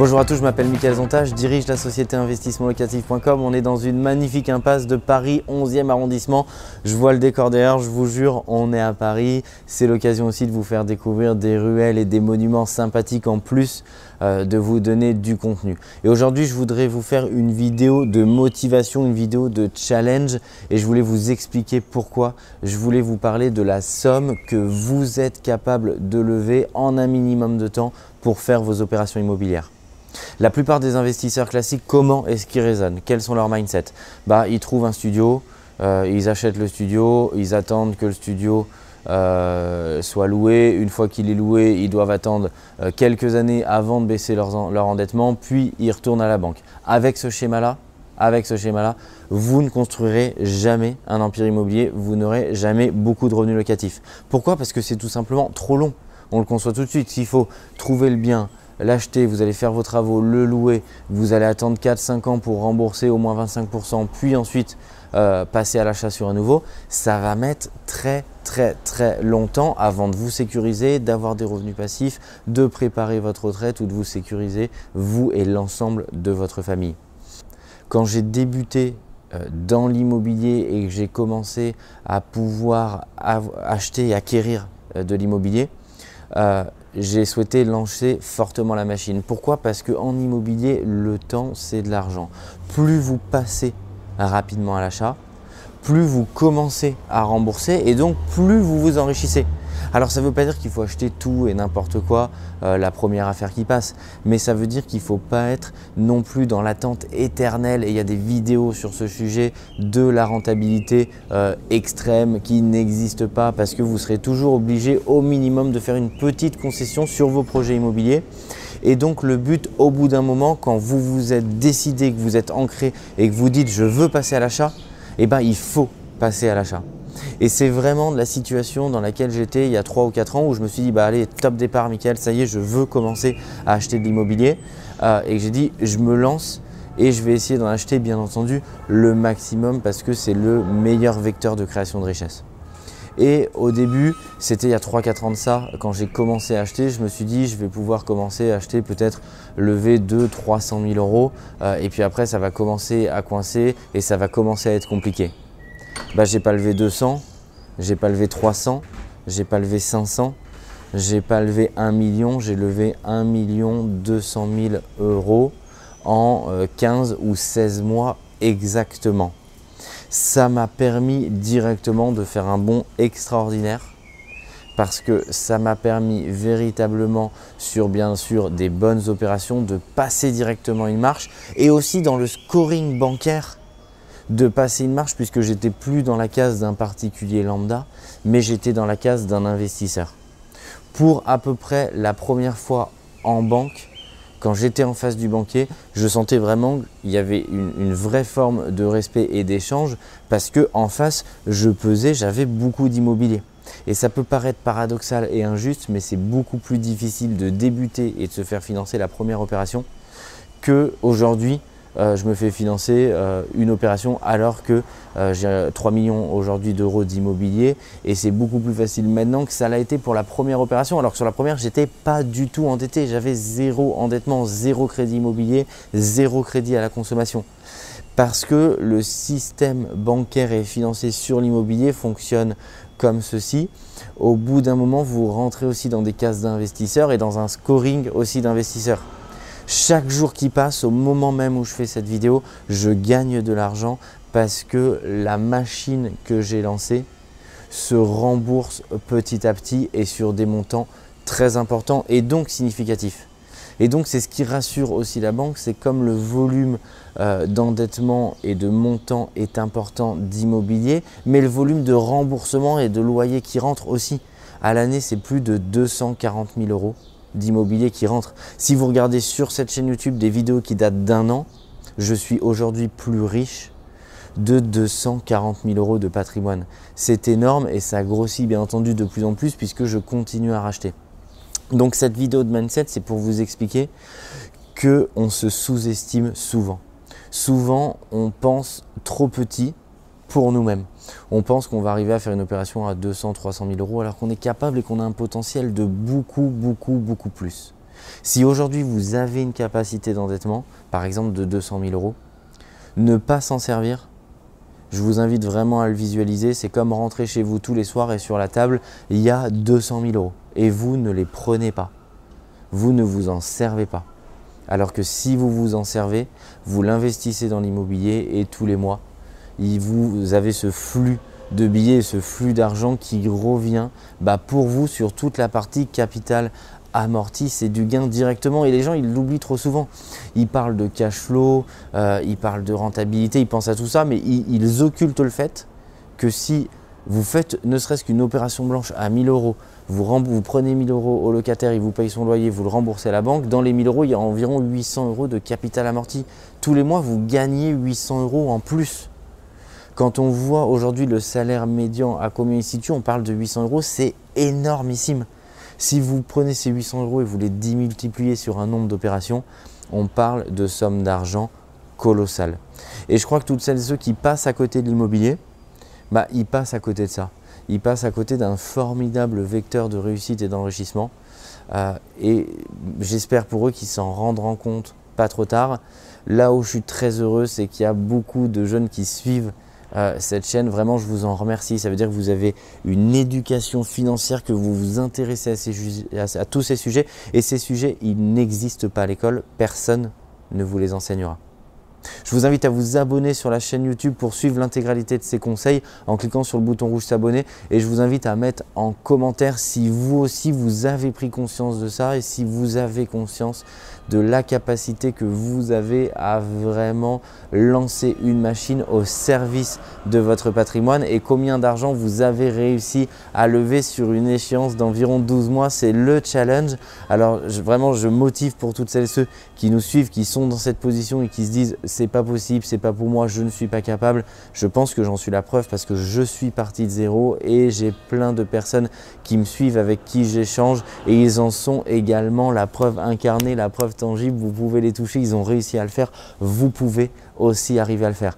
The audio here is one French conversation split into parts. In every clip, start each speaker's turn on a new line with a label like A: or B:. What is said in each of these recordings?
A: Bonjour à tous, je m'appelle Mickaël Zonta, je dirige la société investissementlocatif.com. On est dans une magnifique impasse de Paris, 11e arrondissement. Je vois le décor derrière, je vous jure, on est à Paris. C'est l'occasion aussi de vous faire découvrir des ruelles et des monuments sympathiques en plus euh, de vous donner du contenu. Et aujourd'hui, je voudrais vous faire une vidéo de motivation, une vidéo de challenge et je voulais vous expliquer pourquoi. Je voulais vous parler de la somme que vous êtes capable de lever en un minimum de temps pour faire vos opérations immobilières. La plupart des investisseurs classiques, comment est-ce qu'ils raisonnent? Quels sont leurs mindsets? Bah, Ils trouvent un studio, euh, ils achètent le studio, ils attendent que le studio euh, soit loué. Une fois qu'il est loué, ils doivent attendre euh, quelques années avant de baisser leur endettement, puis ils retournent à la banque. Avec ce schéma-là, avec ce schéma-là, vous ne construirez jamais un empire immobilier, vous n'aurez jamais beaucoup de revenus locatifs. Pourquoi? Parce que c'est tout simplement trop long on le conçoit tout de suite. S'il faut trouver le bien, l'acheter, vous allez faire vos travaux, le louer, vous allez attendre 4-5 ans pour rembourser au moins 25%, puis ensuite euh, passer à l'achat sur un nouveau, ça va mettre très très très longtemps avant de vous sécuriser, d'avoir des revenus passifs, de préparer votre retraite ou de vous sécuriser, vous et l'ensemble de votre famille. Quand j'ai débuté euh, dans l'immobilier et que j'ai commencé à pouvoir acheter et acquérir euh, de l'immobilier, j'ai souhaité lancer fortement la machine. Pourquoi? Parce qu'en immobilier, le temps, c'est de l'argent. Plus vous passez rapidement à l'achat, plus vous commencez à rembourser et donc plus vous vous enrichissez. Alors ça ne veut pas dire qu'il faut acheter tout et n'importe quoi euh, la première affaire qui passe, mais ça veut dire qu'il ne faut pas être non plus dans l'attente éternelle, et il y a des vidéos sur ce sujet, de la rentabilité euh, extrême qui n'existe pas parce que vous serez toujours obligé au minimum de faire une petite concession sur vos projets immobiliers. Et donc le but au bout d'un moment, quand vous vous êtes décidé, que vous êtes ancré et que vous dites je veux passer à l'achat, eh ben, il faut passer à l'achat. Et c'est vraiment de la situation dans laquelle j'étais il y a 3 ou 4 ans où je me suis dit, bah allez, top départ, Michael, ça y est, je veux commencer à acheter de l'immobilier. Euh, et j'ai dit, je me lance et je vais essayer d'en acheter, bien entendu, le maximum parce que c'est le meilleur vecteur de création de richesse. Et au début, c'était il y a 3-4 ans de ça, quand j'ai commencé à acheter, je me suis dit je vais pouvoir commencer à acheter peut-être lever 200-300 000 euros. Euh, et puis après, ça va commencer à coincer et ça va commencer à être compliqué bah, j'ai pas levé 200, j'ai pas levé 300, j'ai pas levé 500, j'ai pas levé 1 million, j'ai levé 1 million 200 000 euros en 15 euh, ou 16 mois exactement. Ça m'a permis directement de faire un bond extraordinaire parce que ça m'a permis véritablement sur bien sûr des bonnes opérations de passer directement une marche et aussi dans le scoring bancaire de passer une marche puisque j'étais plus dans la case d'un particulier lambda, mais j'étais dans la case d'un investisseur. Pour à peu près la première fois en banque, quand j'étais en face du banquier, je sentais vraiment qu'il y avait une, vraie forme de respect et d'échange parce que en face, je pesais, j'avais beaucoup d'immobilier. Et ça peut paraître paradoxal et injuste, mais c'est beaucoup plus difficile de débuter et de se faire financer la première opération que aujourd'hui euh, je me fais financer euh, une opération alors que euh, j'ai 3 millions aujourd'hui d'euros d'immobilier et c'est beaucoup plus facile maintenant que ça l'a été pour la première opération alors que sur la première j'étais pas du tout endetté, j'avais zéro endettement, zéro crédit immobilier, zéro crédit à la consommation. Parce que le système bancaire et financier sur l'immobilier fonctionne comme ceci. Au bout d'un moment, vous rentrez aussi dans des cases d'investisseurs et dans un scoring aussi d'investisseurs. Chaque jour qui passe, au moment même où je fais cette vidéo, je gagne de l'argent parce que la machine que j'ai lancée se rembourse petit à petit et sur des montants très importants et donc significatifs. Et donc c'est ce qui rassure aussi la banque, c'est comme le volume euh, d'endettement et de montant est important d'immobilier, mais le volume de remboursement et de loyer qui rentre aussi. À l'année, c'est plus de 240 000 euros d'immobilier qui rentre. Si vous regardez sur cette chaîne YouTube des vidéos qui datent d'un an, je suis aujourd'hui plus riche de 240 000 euros de patrimoine. C'est énorme et ça grossit bien entendu de plus en plus puisque je continue à racheter. Donc cette vidéo de mindset, c'est pour vous expliquer que on se sous-estime souvent. Souvent, on pense trop petit pour nous-mêmes. On pense qu'on va arriver à faire une opération à 200, 300 000 euros alors qu'on est capable et qu'on a un potentiel de beaucoup, beaucoup, beaucoup plus. Si aujourd'hui vous avez une capacité d'endettement, par exemple de 200 000 euros, ne pas s'en servir, je vous invite vraiment à le visualiser. C'est comme rentrer chez vous tous les soirs et sur la table, il y a 200 000 euros. Et vous ne les prenez pas. Vous ne vous en servez pas. Alors que si vous vous en servez, vous l'investissez dans l'immobilier et tous les mois, vous avez ce flux de billets, ce flux d'argent qui revient bah, pour vous sur toute la partie capitale amorti, c'est du gain directement. Et les gens, ils l'oublient trop souvent. Ils parlent de cash flow, euh, ils parlent de rentabilité, ils pensent à tout ça, mais ils, occultent le fait que si vous faites ne serait-ce qu'une opération blanche à 1000 euros, vous, vous, prenez 1000 euros au locataire, il vous paye son loyer, vous le remboursez à la banque, dans les 1000 euros, il y a environ 800 euros de capital amorti. Tous les mois, vous gagnez 800 euros en plus. Quand on voit aujourd'hui le salaire médian à combien il situe, on parle de 800 euros, c'est énormissime. Si vous prenez ces 800 euros et vous les démultipliez sur un nombre d'opérations, on parle de sommes d'argent colossales. Et je crois que toutes celles et ceux qui passent à côté de l'immobilier, bah, ils passent à côté de ça. Ils passent à côté d'un formidable vecteur de réussite et d'enrichissement. Euh, et j'espère pour eux qu'ils s'en rendront compte pas trop tard. Là où je suis très heureux, c'est qu'il y a beaucoup de jeunes qui suivent euh, cette chaîne. Vraiment, je vous en remercie. Ça veut dire que vous avez une éducation financière, que vous vous intéressez à, tous ces sujets. Et ces sujets, ils n'existent pas à l'école. Personne ne vous les enseignera. Je vous invite à vous abonner sur la chaîne YouTube pour suivre l'intégralité de ces conseils en cliquant sur le bouton rouge s'abonner et je vous invite à mettre en commentaire si vous aussi vous avez pris conscience de ça et si vous avez conscience de la capacité que vous avez à vraiment lancer une machine au service de votre patrimoine et combien d'argent vous avez réussi à lever sur une échéance d'environ 12 mois. C'est le challenge. Alors vraiment, je motive pour toutes celles et ceux qui nous suivent, qui sont dans cette position et qui se disent c'est pas possible, c'est pas pour moi, je ne suis pas capable. Je pense que j'en suis la preuve parce que je suis parti de zéro et j'ai plein de personnes qui me suivent, avec qui j'échange et ils en sont également la preuve incarnée, la preuve tangible, vous pouvez les toucher, ils ont réussi à le faire, vous pouvez aussi arriver à le faire.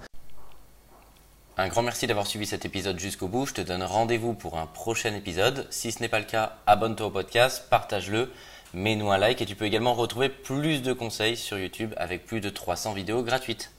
B: Un grand merci d'avoir suivi cet épisode jusqu'au bout. Je te donne rendez-vous pour un prochain épisode. Si ce n'est pas le cas, abonne-toi au podcast, partage-le, mets-nous un like et tu peux également retrouver plus de conseils sur YouTube avec plus de 300 vidéos gratuites.